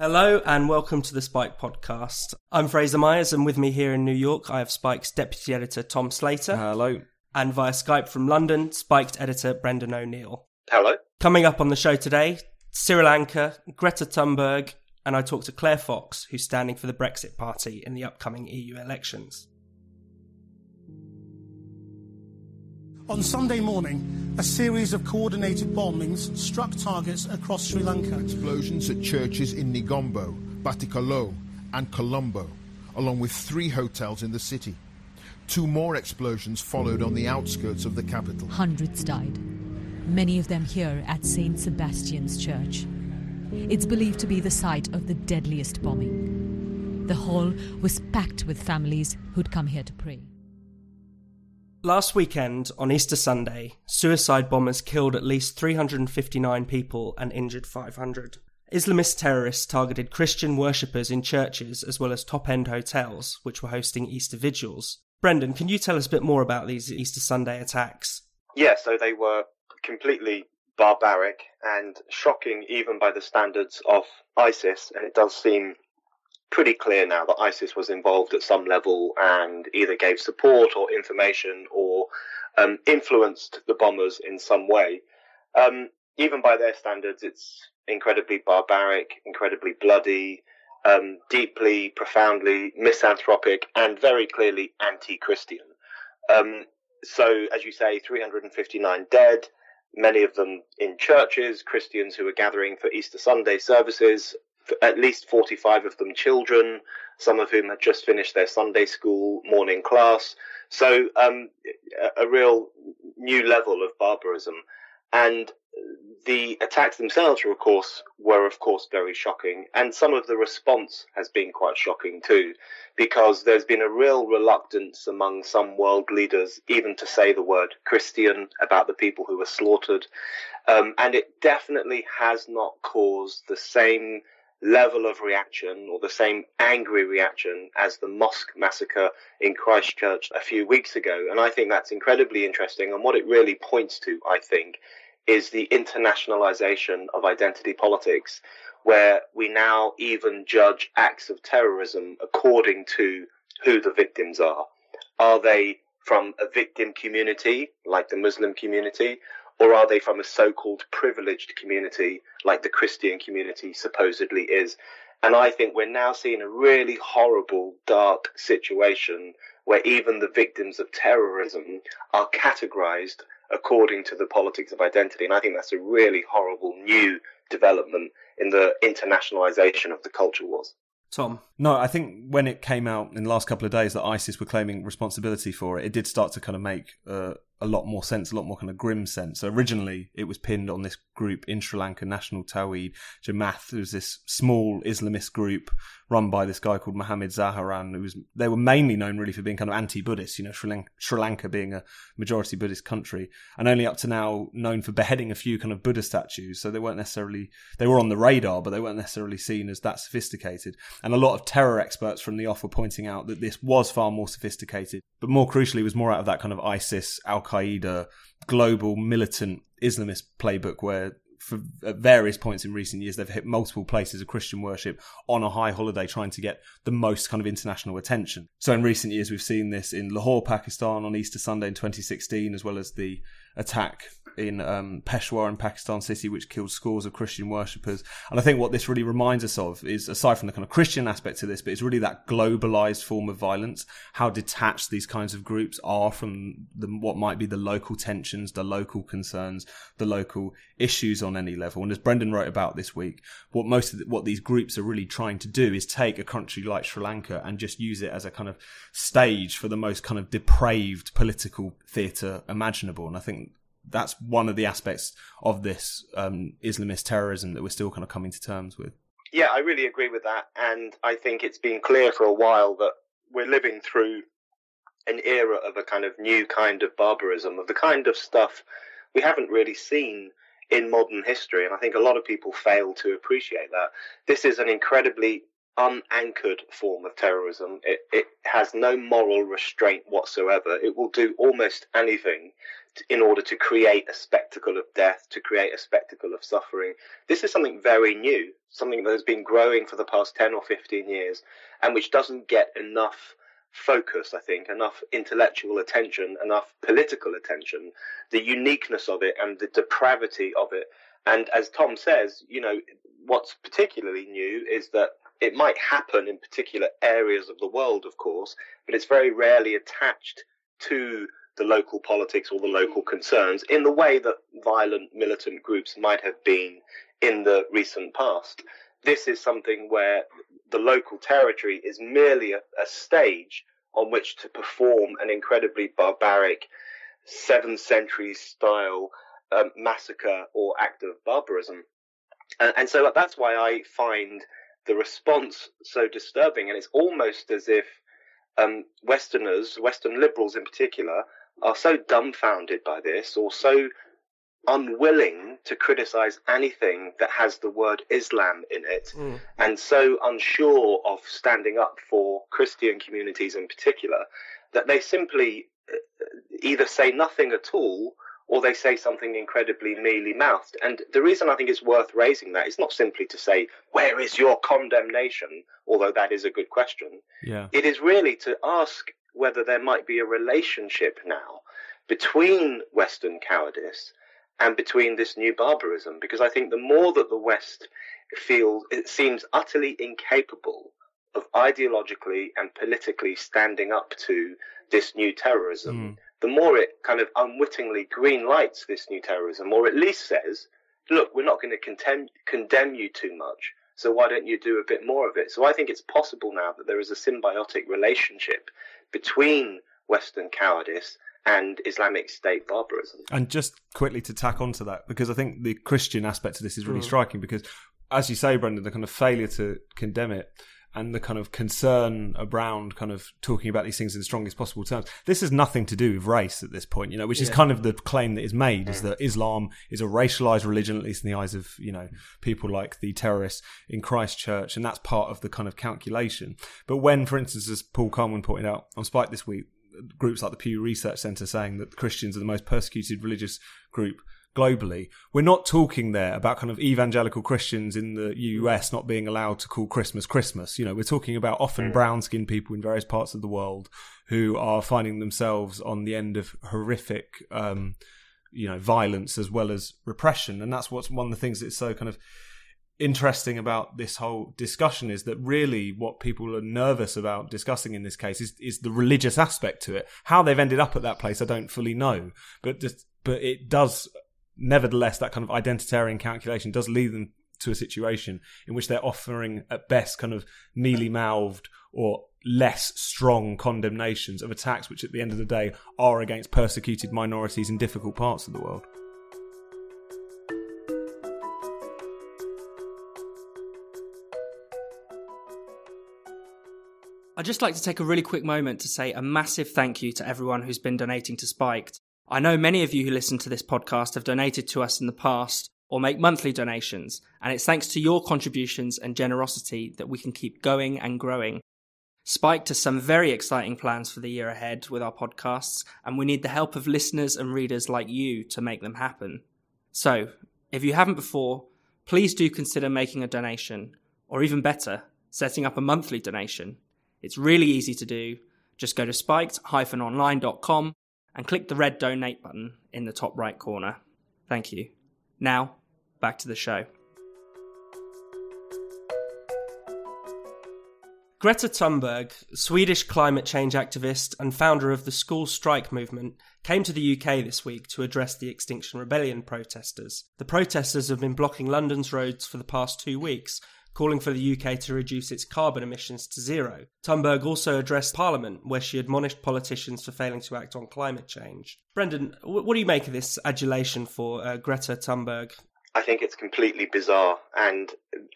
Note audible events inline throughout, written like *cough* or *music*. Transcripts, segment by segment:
Hello and welcome to the Spiked podcast. I'm Fraser Myers, and with me here in New York, I have Spiked's deputy editor Tom Slater. Hello. And via Skype from London, Spiked's editor Brendan O'Neill. Hello. Coming up on the show today, Sri Lanka, Greta Thunberg, and I talk to Claire Fox, who's standing for the Brexit Party in the upcoming EU elections. On Sunday morning, a series of coordinated bombings struck targets across Sri Lanka. Explosions at churches in Negombo, Batticaloa, and Colombo, along with three hotels in the city. Two more explosions followed on the outskirts of the capital. Hundreds died, many of them here at St. Sebastian's Church. It's believed to be the site of the deadliest bombing. The hall was packed with families who'd come here to pray. Last weekend, on Easter Sunday, suicide bombers killed at least 359 people and injured 500. Islamist terrorists targeted Christian worshippers in churches as well as top end hotels, which were hosting Easter vigils. Brendan, can you tell us a bit more about these Easter Sunday attacks? Yeah, so they were completely barbaric and shocking even by the standards of ISIS, and it does seem pretty clear now that ISIS was involved at some level and either gave support or information or um, influenced the bombers in some way. Um, even by their standards, it's incredibly barbaric, incredibly bloody, um, deeply, profoundly misanthropic, and very clearly anti-Christian. Um, so, as you say, 359 dead, many of them in churches, Christians who were gathering for Easter Sunday services, at least 45 of them children, some of whom had just finished their Sunday school morning class. So um, a, real new level of barbarism. And the attacks themselves were, of course, were of course very shocking, and some of the response has been quite shocking too, because there's been a real reluctance among some world leaders even to say the word Christian about the people who were slaughtered, um, and it definitely has not caused the same level of reaction or the same angry reaction as the mosque massacre in Christchurch a few weeks ago. And I think that's incredibly interesting. And what it really points to, I think, is the internationalization of identity politics, where we now even judge acts of terrorism according to who the victims are. Are they from a victim community, like the Muslim community, or are they from a so-called privileged community like the Christian community supposedly is? And I think we're now seeing a really horrible, dark situation where even the victims of terrorism are categorized according to the politics of identity. And I think that's a really horrible new development in the internationalization of the culture wars. Tom? No, I think when it came out in the last couple of days that ISIS were claiming responsibility for it, it did start to kind of make uh, a lot more sense, a lot more kind of grim sense. So originally, it was pinned on this group in Sri Lanka, National Tawhid Jamaat. It was this small Islamist group run by this guy called Mohammed Zaharan. Who was they were mainly known really for being kind of anti-Buddhist. You know, Sri Lanka, Sri Lanka being a majority Buddhist country, and only up to now known for beheading a few kind of Buddha statues. So they weren't necessarily they were on the radar, but they weren't necessarily seen as that sophisticated. And a lot of terror experts from the off were pointing out that this was far more sophisticated, but more crucially, was more out of that kind of ISIS Al Qaeda global militant Islamist playbook where for at various points in recent years they've hit multiple places of Christian worship on a high holiday trying to get the most kind of international attention. So in recent years we've seen this in Lahore, Pakistan on Easter Sunday in 2016 as well as the attack in um, Peshawar in Pakistan city, which killed scores of Christian worshippers. And I think what this really reminds us of is, aside from the kind of Christian aspect to this, but it's really that globalized form of violence, how detached these kinds of groups are from the, what might be the local tensions, the local concerns, the local issues on any level. And as Brendan wrote about this week, what most of the, what these groups are really trying to do is take a country like Sri Lanka and just use it as a kind of stage for the most kind of depraved political theatre imaginable. And I think that's one of the aspects of this um, Islamist terrorism that we're still kind of coming to terms with. Yeah, I really agree with that, and I think it's been clear for a while that we're living through an era of a kind of new kind of barbarism, of the kind of stuff we haven't really seen in modern history, and I think a lot of people fail to appreciate that. This is an incredibly unanchored form of terrorism. It, it has no moral restraint whatsoever. It will do almost anything in order to create a spectacle of death, to create a spectacle of suffering. This is something very new, something that has been growing for the past 10 or 15 years, and which doesn't get enough focus, I think, enough intellectual attention, enough political attention, the uniqueness of it and the depravity of it. And as Tom says, you know, what's particularly new is that it might happen in particular areas of the world, of course, but it's very rarely attached to the local politics or the local concerns in the way that violent militant groups might have been in the recent past. This is something where the local territory is merely a, a stage on which to perform an incredibly barbaric seventh century style um, massacre or act of barbarism. And, and so that's why I find the response so disturbing. And it's almost as if um, Westerners, Western liberals in particular, are so dumbfounded by this or so unwilling to criticize anything that has the word Islam in it mm. and so unsure of standing up for Christian communities in particular that they simply uh, either say nothing at all or they say something incredibly mealy mouthed. And the reason I think it's worth raising that is not simply to say, where is your condemnation? Although that is a good question. Yeah. It is really to ask whether there might be a relationship now between Western cowardice and between this new barbarism. Because I think the more that the West feels, it seems utterly incapable of ideologically and politically standing up to this new terrorism. Mm the more it kind of unwittingly green lights this new terrorism, or at least says, look, we're not going to condemn, condemn you too much. So why don't you do a bit more of it? So I think it's possible now that there is a symbiotic relationship between Western cowardice and Islamic State barbarism. And just quickly to tack onto that, because I think the Christian aspect of this is really mm. striking, because as you say, Brendan, the kind of failure to condemn it and the kind of concern around kind of talking about these things in the strongest possible terms. This has nothing to do with race at this point, you know, which yeah. is kind of the claim that is made is that Islam is a racialized religion, at least in the eyes of, you know, people like the terrorists in Christchurch. And that's part of the kind of calculation. But when, for instance, as Paul Carman pointed out on Spiked this week, groups like the Pew Research Centre saying that Christians are the most persecuted religious group globally. We're not talking there about kind of evangelical Christians in the US not being allowed to call Christmas Christmas. You know, we're talking about often mm. brown skinned people in various parts of the world who are finding themselves on the end of horrific, um, you know, violence as well as repression. And that's what's one of the things that's so kind of interesting about this whole discussion is that really what people are nervous about discussing in this case is, is the religious aspect to it. How they've ended up at that place, I don't fully know, but just, but it does nevertheless, that kind of identitarian calculation does lead them to a situation in which they're offering, at best, kind of mealy mouthed or less strong condemnations of attacks which, at the end of the day, are against persecuted minorities in difficult parts of the world. I'd just like to take a really quick moment to say a massive thank you to everyone who's been donating to Spiked. I know many of you who listen to this podcast have donated to us in the past or make monthly donations, and it's thanks to your contributions and generosity that we can keep going and growing. Spiked has some very exciting plans for the year ahead with our podcasts, and we need the help of listeners and readers like you to make them happen. So, if you haven't before, please do consider making a donation, or even better, setting up a monthly donation. It's really easy to do. Just go to spiked-online.com and click the red donate button in the top right corner. Thank you. Now, back to the show. Greta Thunberg, Swedish climate change activist and founder of the school strike movement, came to the UK this week to address the Extinction Rebellion protesters. The protesters have been blocking London's roads for the past two weeks calling for the UK to reduce its carbon emissions to zero. Thunberg also addressed Parliament, where she admonished politicians for failing to act on climate change. Brendan, what do you make of this adulation for uh, Greta Thunberg? I think it's completely bizarre and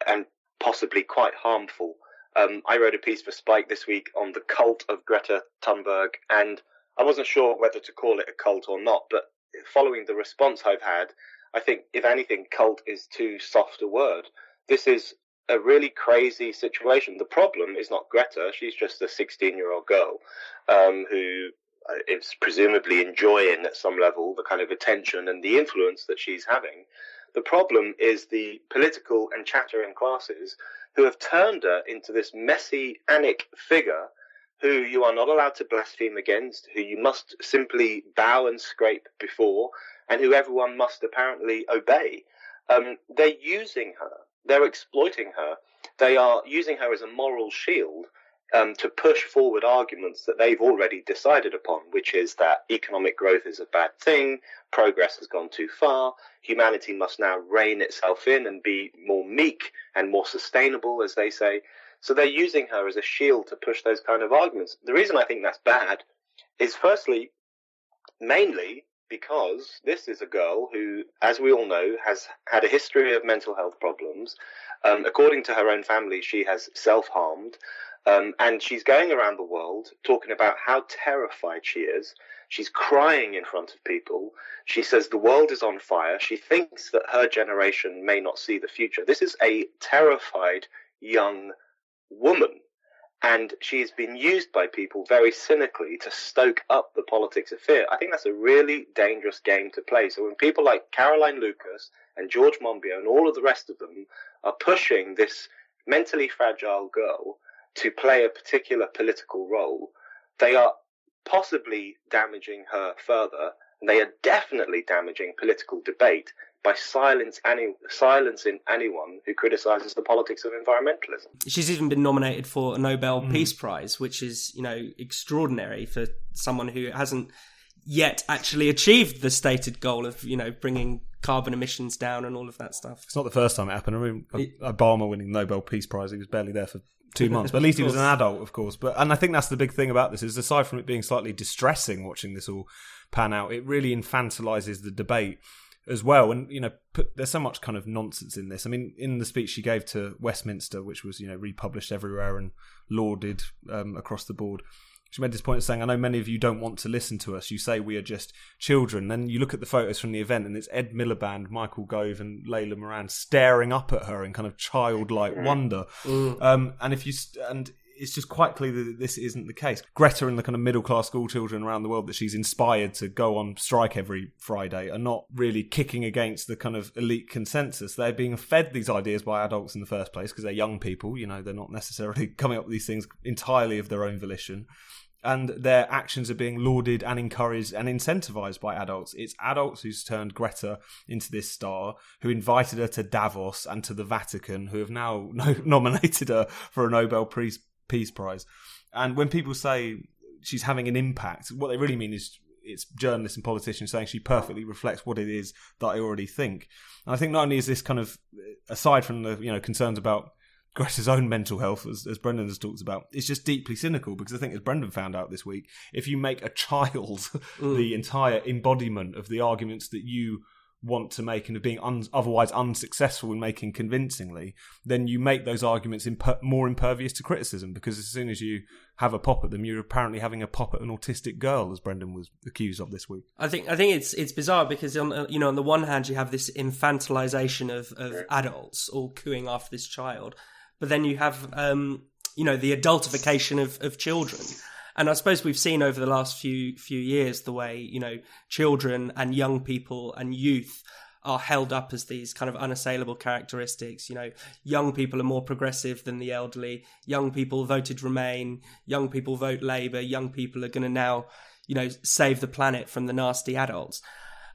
and possibly quite harmful. Um, I wrote a piece for Spiked this week on the cult of Greta Thunberg, and I wasn't sure whether to call it a cult or not. But following the response I've had, I think if anything, cult is too soft a word. This is a really crazy situation. The problem is not Greta; she's just a 16-year-old girl um, who uh, presumably enjoying at some level the kind of attention and the influence that she's having. The problem is the political and chattering classes who have turned her into this messy messianic figure who you are not allowed to blaspheme against, who you must simply bow and scrape before, and who everyone must apparently obey. Um, they're using her, they're exploiting her, they are using her as a moral shield um, to push forward arguments that they've already decided upon, which is that economic growth is a bad thing, progress has gone too far, humanity must now rein itself in and be more meek and more sustainable, as they say. So they're using her as a shield to push those kind of arguments. The reason I think that's bad is firstly, mainly because this is a girl who, as we all know, has had a history of mental health problems. Um, according to her own family, she has self harmed. Um, and she's going around the world talking about how terrified she is. She's crying in front of people. She says the world is on fire. She thinks that her generation may not see the future. This is a terrified young woman. And she's been used by people very cynically to stoke up the politics of fear. I think that's a really dangerous game to play. So when people like Caroline Lucas and George Monbiot and all of the rest of them are pushing this mentally fragile girl to play a particular political role, they are possibly damaging her further. And they are definitely damaging political debate by silence any, silencing anyone who criticizes the politics of environmentalism. She's even been nominated for a Nobel mm. Peace Prize, which is, you know, extraordinary for someone who hasn't yet actually achieved the stated goal of, you know, bringing carbon emissions down and all of that stuff. It's not the first time it happened. I mean, Obama winning Nobel Peace Prize, he was barely there for two *laughs* months, but at least he was an adult, of course. But and I think that's the big thing about this is aside from it being slightly distressing watching this all pan out, it really infantilizes the debate as well. And you know, put, there's so much kind of nonsense in this. I mean, in the speech she gave to Westminster, which was you know republished everywhere and lauded um, across the board, she made this point of saying, "I know many of you don't want to listen to us. You say we are just children." Then you look at the photos from the event, and it's Ed Miliband, Michael Gove, and Layla Moran staring up at her in kind of childlike wonder. Mm. Um, and if you st- and it's just quite clear that this isn't the case. Greta and the kind of middle class school children around the world that she's inspired to go on strike every Friday are not really kicking against the kind of elite consensus. They're being fed these ideas by adults in the first place because they're young people. You know, they're not necessarily *laughs* coming up with these things entirely of their own volition and their actions are being lauded and encouraged and incentivized by adults. It's adults who's turned Greta into this star, who invited her to Davos and to the Vatican, who have now *laughs* no- nominated her for a Nobel Peace, Peace Prize. And when people say she's having an impact, what they really mean is it's journalists and politicians saying she perfectly reflects what it is that I already think. And I think not only is this kind of aside from the you know concerns about Greta's own mental health, as, as Brendan has talked about, it's just deeply cynical because I think, as Brendan found out this week, if you make a *laughs* child mm. the entire embodiment of the arguments that you want to make and of being un- otherwise unsuccessful in making convincingly, then you make those arguments imper- more impervious to criticism because as soon as you have a pop at them, you're apparently having a pop at an autistic girl, as Brendan was accused of this week. I think I think it's it's bizarre because on you know on the one hand you have this infantilization of, of adults all cooing after this child, but then you have um, you know the adultification of, of children. And I suppose we've seen over the last few few years the way you know children and young people and youth are held up as these kind of unassailable characteristics. You know, young people are more progressive than the elderly. Young people voted Remain. Young people vote Labour. Young people are going to now, you know, save the planet from the nasty adults.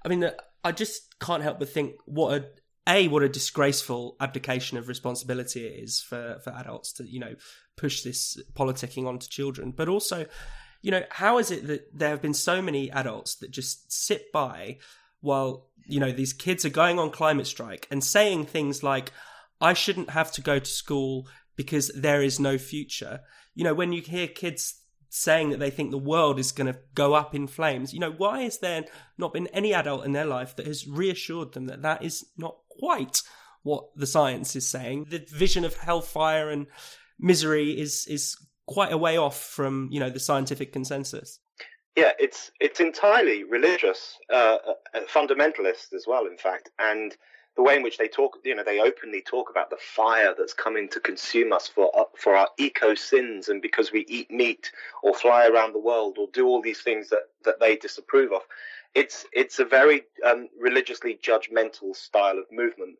I mean, uh, I just can't help but think what a a what a disgraceful abdication of responsibility it is for for adults to you know push this politicking onto children but also you know how is it that there have been so many adults that just sit by while you know these kids are going on climate strike and saying things like i shouldn't have to go to school because there is no future you know when you hear kids saying that they think the world is going to go up in flames. You know, why has there not been any adult in their life that has reassured them that that is not quite what the science is saying? The vision of hellfire and misery is is quite a way off from you know the scientific consensus. Yeah, it's it's entirely religious, uh, uh fundamentalist as well, in fact, and the way in which they talk, you know, they openly talk about the fire that's coming to consume us for uh, for our eco sins, and because we eat meat or fly around the world or do all these things that that they disapprove of. It's it's a very um, religiously judgmental style of movement.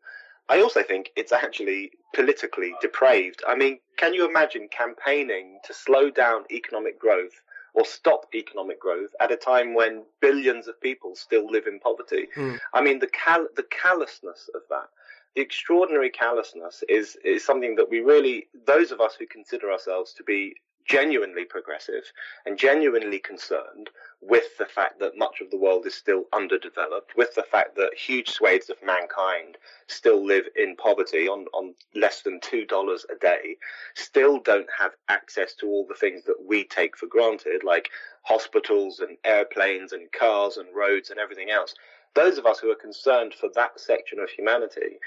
I also think it's actually politically depraved. I mean, can you imagine campaigning to slow down economic growth or stop economic growth at a time when billions of people still live in poverty. Mm. I mean, the cal- the callousness of that, the extraordinary callousness is is something that we really, those of us who consider ourselves to be genuinely progressive and genuinely concerned with the fact that much of the world is still underdeveloped, with the fact that huge swathes of mankind still live in poverty on, on less than $2 a day, still don't have access to all the things that we take for granted, like hospitals and airplanes and cars and roads and everything else. Those of us who are concerned for that section of humanity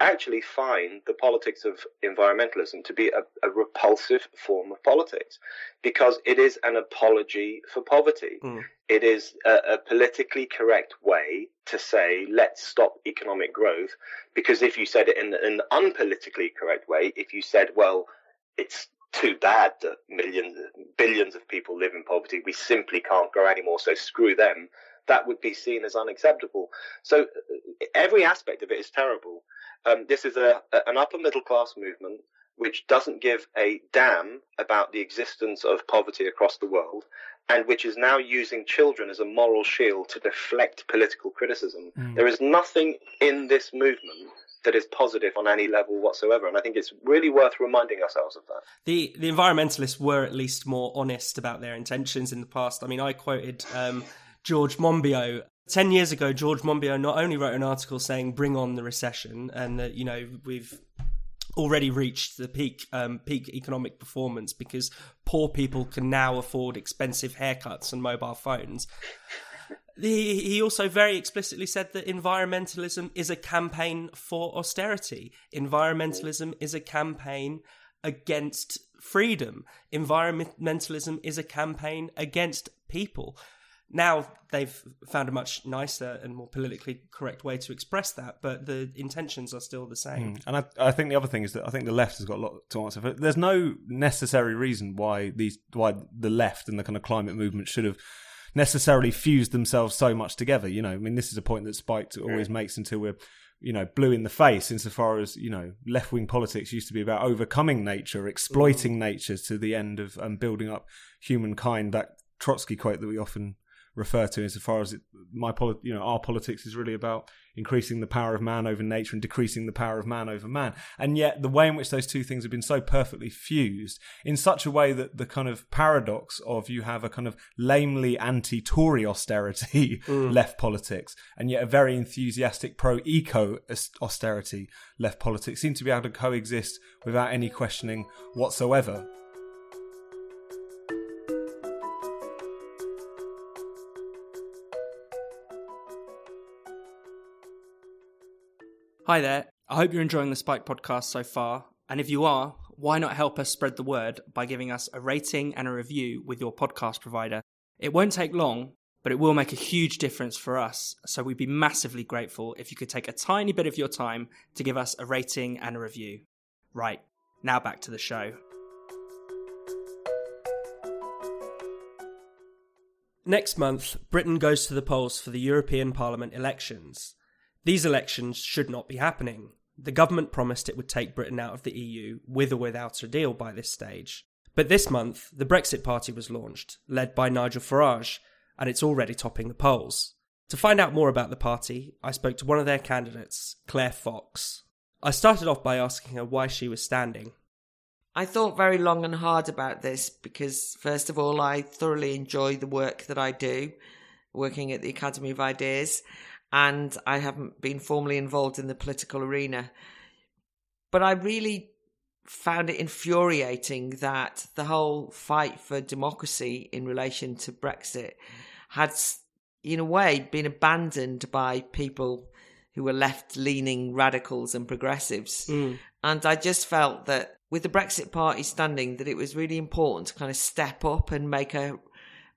actually find the politics of environmentalism to be a, a, repulsive form of politics because it is an apology for poverty. Mm. It is a, a, politically correct way to say, let's stop economic growth. Because if you said it in, in an unpolitically correct way, if you said, well, it's too bad that millions, billions of people live in poverty, we simply can't grow anymore, so screw them. That would be seen as unacceptable. So every aspect of it is terrible. Um, this is a, an upper middle class movement which doesn't give a damn about the existence of poverty across the world and which is now using children as a moral shield to deflect political criticism. Mm. There is nothing in this movement that is positive on any level whatsoever. And I think it's really worth reminding ourselves of that. The the environmentalists were at least more honest about their intentions in the past. I mean, I quoted um, George Monbiot 10 years ago, George Monbiot not only wrote an article saying bring on the recession and that, you know, we've already reached the peak um, peak economic performance because poor people can now afford expensive haircuts and mobile phones. He, he also very explicitly said that environmentalism is a campaign for austerity. Environmentalism is a campaign against freedom. Environmentalism is a campaign against people now they've found a much nicer and more politically correct way to express that, but the intentions are still the same. Mm. And I, I, think the other thing is that I think the left has got a lot to answer for. There's no necessary reason why these why the left and the kind of climate movement should have necessarily fused themselves so much together. You know, I mean, this is a point that Spiked always mm. makes until we're you know, blue in the face insofar as, you know, left wing politics used to be about overcoming nature, exploiting mm. nature to the end of um, building up humankind. That Trotsky quote that we often refer to insofar as it, my you know our politics is really about increasing the power of man over nature and decreasing the power of man over man and yet the way in which those two things have been so perfectly fused in such a way that the kind of paradox of you have a kind of lamely anti-tory austerity *laughs* mm. left politics and yet a very enthusiastic pro-eco austerity left politics seem to be able to coexist without any questioning whatsoever Hi there. I hope you're enjoying the Spiked podcast so far. And if you are, why not help us spread the word by giving us a rating and a review with your podcast provider? It won't take long, but it will make a huge difference for us. So we'd be massively grateful if you could take a tiny bit of your time to give us a rating and a review. Right, now back to the show. Next month, Britain goes to the polls for the European Parliament elections. These elections should not be happening. The government promised it would take Britain out of the EU with or without a deal by this stage. But this month, the Brexit Party was launched, led by Nigel Farage, and it's already topping the polls. To find out more about the party, I spoke to one of their candidates, Claire Fox. I started off by asking her why she was standing. I thought very long and hard about this because, first of all, I thoroughly enjoy the work that I do, working at the Academy of Ideas and I haven't been formally involved in the political arena. But I really found it infuriating that the whole fight for democracy in relation to Brexit had, in a way, been abandoned by people who were left leaning radicals and progressives. Mm. And I just felt that with the Brexit Party standing, that it was really important to kind of step up and make a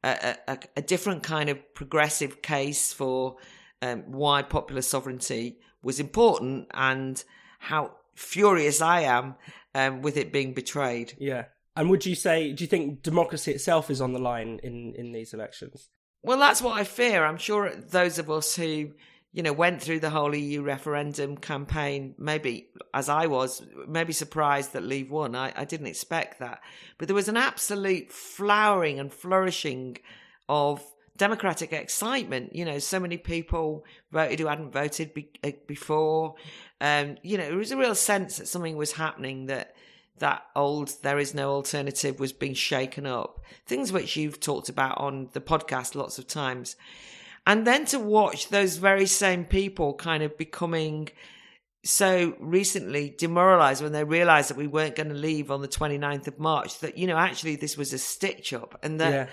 a, a, a different kind of progressive case for um, why popular sovereignty was important and how furious I am um, with it being betrayed. Yeah. And would you say, do you think democracy itself is on the line in, in these elections? Well, that's what I fear. I'm sure those of us who, you know, went through the whole EU referendum campaign, maybe as I was, maybe surprised that Leave won. I, I didn't expect that. But there was an absolute flowering and flourishing of democratic excitement. You know, so many people voted who hadn't voted be- uh, before. Um, you know, there was a real sense that something was happening that that old there is no alternative was being shaken up. Things which you've talked about on the podcast lots of times. And then to watch those very same people kind of becoming so recently demoralized when they realized that we weren't going to leave on the 29th of March, that, you know, actually this was a stitch up and that yeah.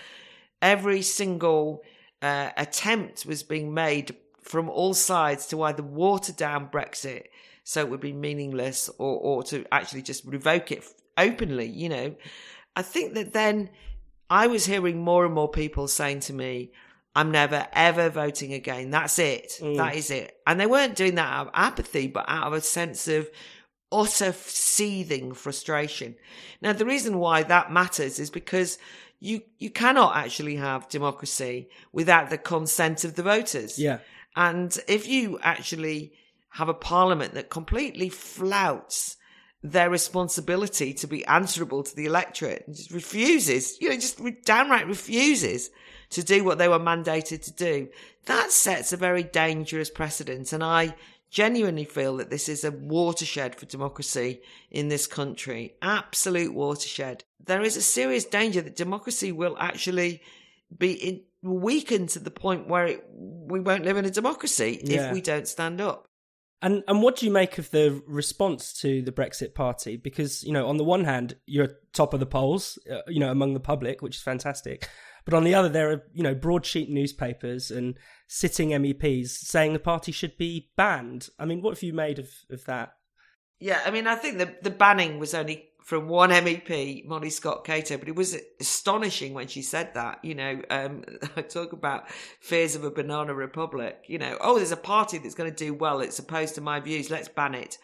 Every single uh, attempt was being made from all sides to either water down Brexit so it would be meaningless or, or to actually just revoke it openly, you know. I think that then I was hearing more and more people saying to me, I'm never ever voting again. That's it. Mm. That is it. And they weren't doing that out of apathy, but out of a sense of utter seething frustration. Now, the reason why that matters is because you, you cannot actually have democracy without the consent of the voters. Yeah. And if you actually have a parliament that completely flouts their responsibility to be answerable to the electorate and just refuses, you know, just downright refuses to do what they were mandated to do. That sets a very dangerous precedent. And I genuinely feel that this is a watershed for democracy in this country. Absolute watershed. There is a serious danger that democracy will actually be in, weakened to the point where it, we won't live in a democracy yeah. if we don't stand up. And and what do you make of the response to the Brexit Party? Because you know, on the one hand, you're top of the polls, uh, you know, among the public, which is fantastic. But on the other, there are you know broadsheet newspapers and sitting MEPs saying the party should be banned. I mean, what have you made of of that? Yeah, I mean, I think the the banning was only from one MEP, Molly Scott Cato, but it was astonishing when she said that. You know, um, *laughs* I talk about fears of a banana republic. You know, oh, there's a party that's going to do well. It's opposed to my views. Let's ban it.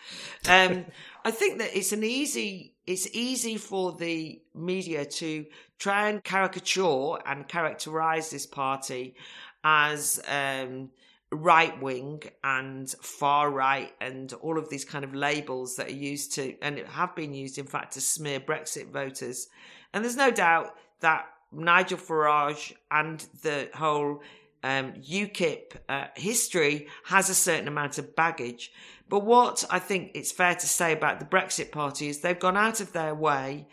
Um, I think that it's an easy, it's easy for the media to try and caricature and characterize this party as, um, right wing and far right and all of these kind of labels that are used to and have been used in fact to smear Brexit voters. And there's no doubt that Nigel Farage and the whole um, UKIP uh, history has a certain amount of baggage. But what I think it's fair to say about the Brexit Party is they've gone out of their way,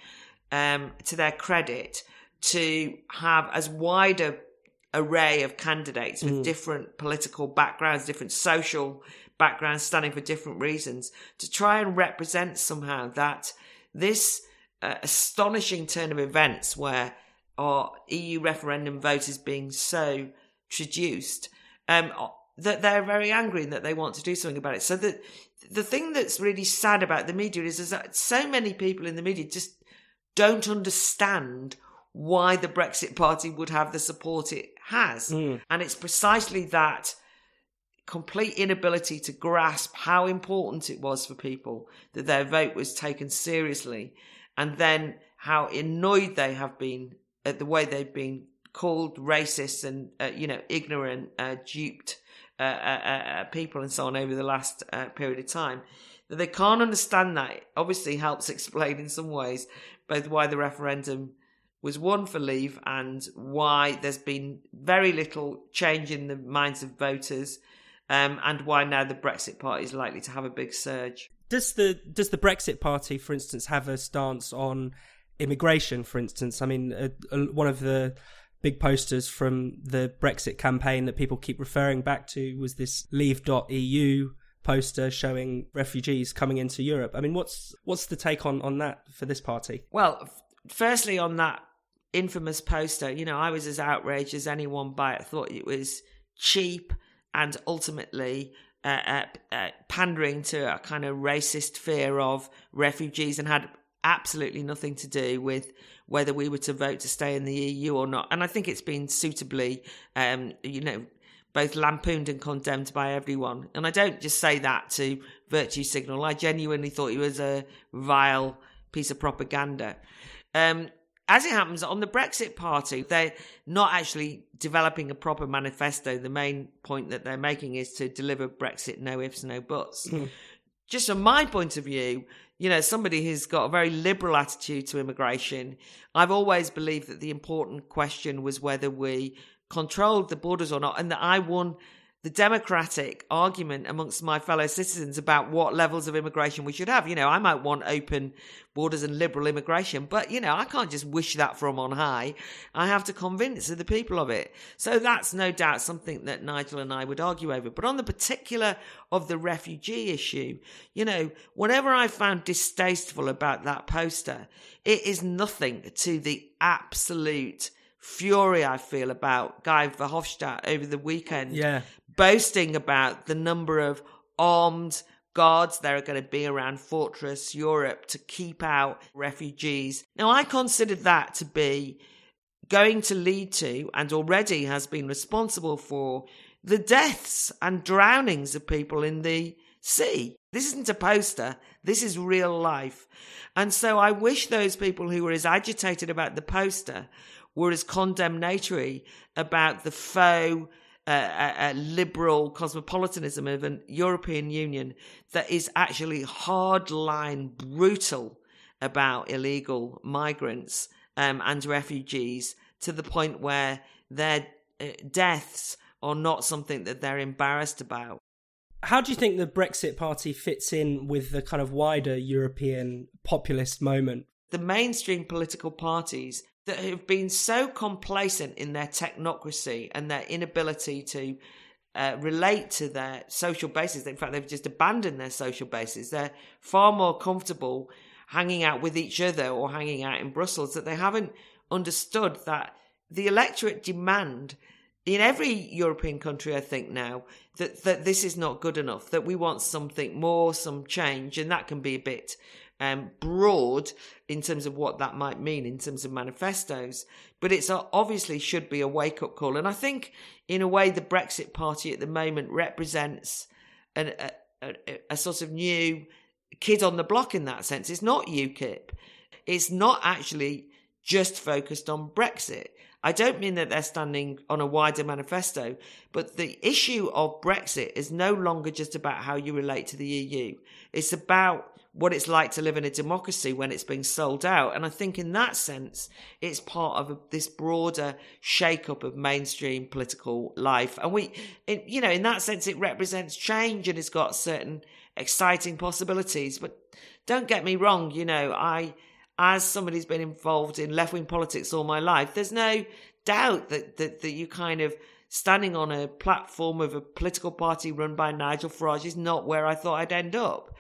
um, to their credit, to have as wide a array of candidates with mm. different political backgrounds, different social backgrounds, standing for different reasons, to try and represent somehow that this uh, astonishing turn of events where our EU referendum vote is being so traduced, um, that they're very angry and that they want to do something about it. So the the thing that's really sad about the media is, is that so many people in the media just don't understand why the Brexit Party would have the support it has. Mm. And it's precisely that complete inability to grasp how important it was for people that their vote was taken seriously, and then how annoyed they have been at the way they've been called racist and uh, you know ignorant, uh, duped uh, uh, uh people, and so on over the last uh, period of time. That they can't understand that it obviously helps *laughs* explain in some ways both why the referendum was won for leave and why there's been very little change in the minds of voters um, and why now the Brexit Party is likely to have a big surge. Does the does the Brexit Party, for instance, have a stance on immigration? For instance, I mean, uh, uh, one of the big posters from the Brexit campaign that people keep referring back to was this Leave.eu poster showing refugees coming into Europe. I mean, what's what's the take on on that for this party? Well, firstly, on that infamous poster, you know, I was as outraged as anyone by it. thought it was cheap and ultimately uh, uh, uh, pandering to a kind of racist fear of refugees and had absolutely nothing to do with whether we were to vote to stay in the EU or not. And I think it's been suitably, um, you know, both lampooned and condemned by everyone. And I don't just say that to virtue signal. I genuinely thought it was a vile piece of propaganda. Um, as it happens, on the Brexit Party, they're not actually developing a proper manifesto. The main point that they're making is to deliver Brexit, no ifs, no buts. Mm. Just from my point of view, you know, somebody who's got a very liberal attitude to immigration, I've always believed that the important question was whether we controlled the borders or not, and that I won the democratic argument amongst my fellow citizens about what levels of immigration we should have. You know, I might want open borders and liberal immigration, but you know, I can't just wish that from on high. I have to convince the people of it. So that's no doubt something that Nigel and I would argue over. But on the particular of the refugee issue, you know, whatever I found distasteful about that poster, it is nothing to the absolute fury I feel about Guy Verhofstadt over the weekend. Yeah. Boasting about the number of armed guards there are going to be around Fortress Europe to keep out refugees. Now, I considered that to be going to lead to, and already has been responsible for, the deaths and drownings of people in the sea. This isn't a poster. This is real life. And so I wish those people who were as agitated about the poster were as condemnatory about the faux uh, uh, liberal cosmopolitanism of an European Union that is actually hardline brutal about illegal migrants um, and refugees to the point where their uh, deaths are not something that they're embarrassed about. How do you think the Brexit Party fits in with the kind of wider European populist moment? The mainstream political parties that have been so complacent in their technocracy and their inability to uh, relate to their social bases. In fact, they've just abandoned their social bases. They're far more comfortable hanging out with each other or hanging out in Brussels that they haven't understood that the electorate demand in every European country, I think now that, that this is not good enough, that we want something more, some change, and that can be a bit um, broad in terms of what that might mean in terms of manifestos. But it's obviously should be a wake up call. And I think, in a way, the Brexit Party at the moment represents an, a, a, a sort of new kid on the block in that sense. It's not UKIP. It's not actually just focused on Brexit. I don't mean that they're standing on a wider manifesto, but the issue of Brexit is no longer just about how you relate to the EU. It's about what it's like to live in a democracy when it's being sold out. And I think in that sense, it's part of this broader shake-up of mainstream political life. And we, you know, in that sense, it represents change and it's got certain exciting possibilities. But don't get me wrong, you know, I, as somebody who's been involved in left-wing politics all my life, there's no doubt that, that, that you kind of, standing on a platform of a political party run by Nigel Farage is not where I thought I'd end up.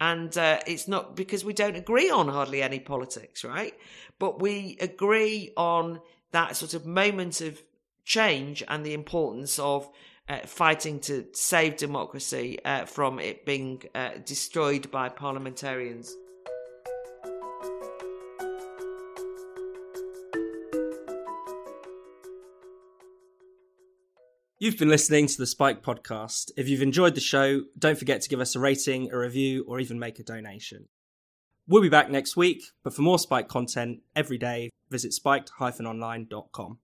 And uh, it's not because we don't agree on hardly any politics, right? But we agree on that sort of moment of change and the importance of uh, fighting to save democracy uh, from it being uh, destroyed by parliamentarians. You've been listening to the Spiked podcast. If you've enjoyed the show, don't forget to give us a rating, a review, or even make a donation. We'll be back next week, but for more Spiked content every day, visit spiked-online.com.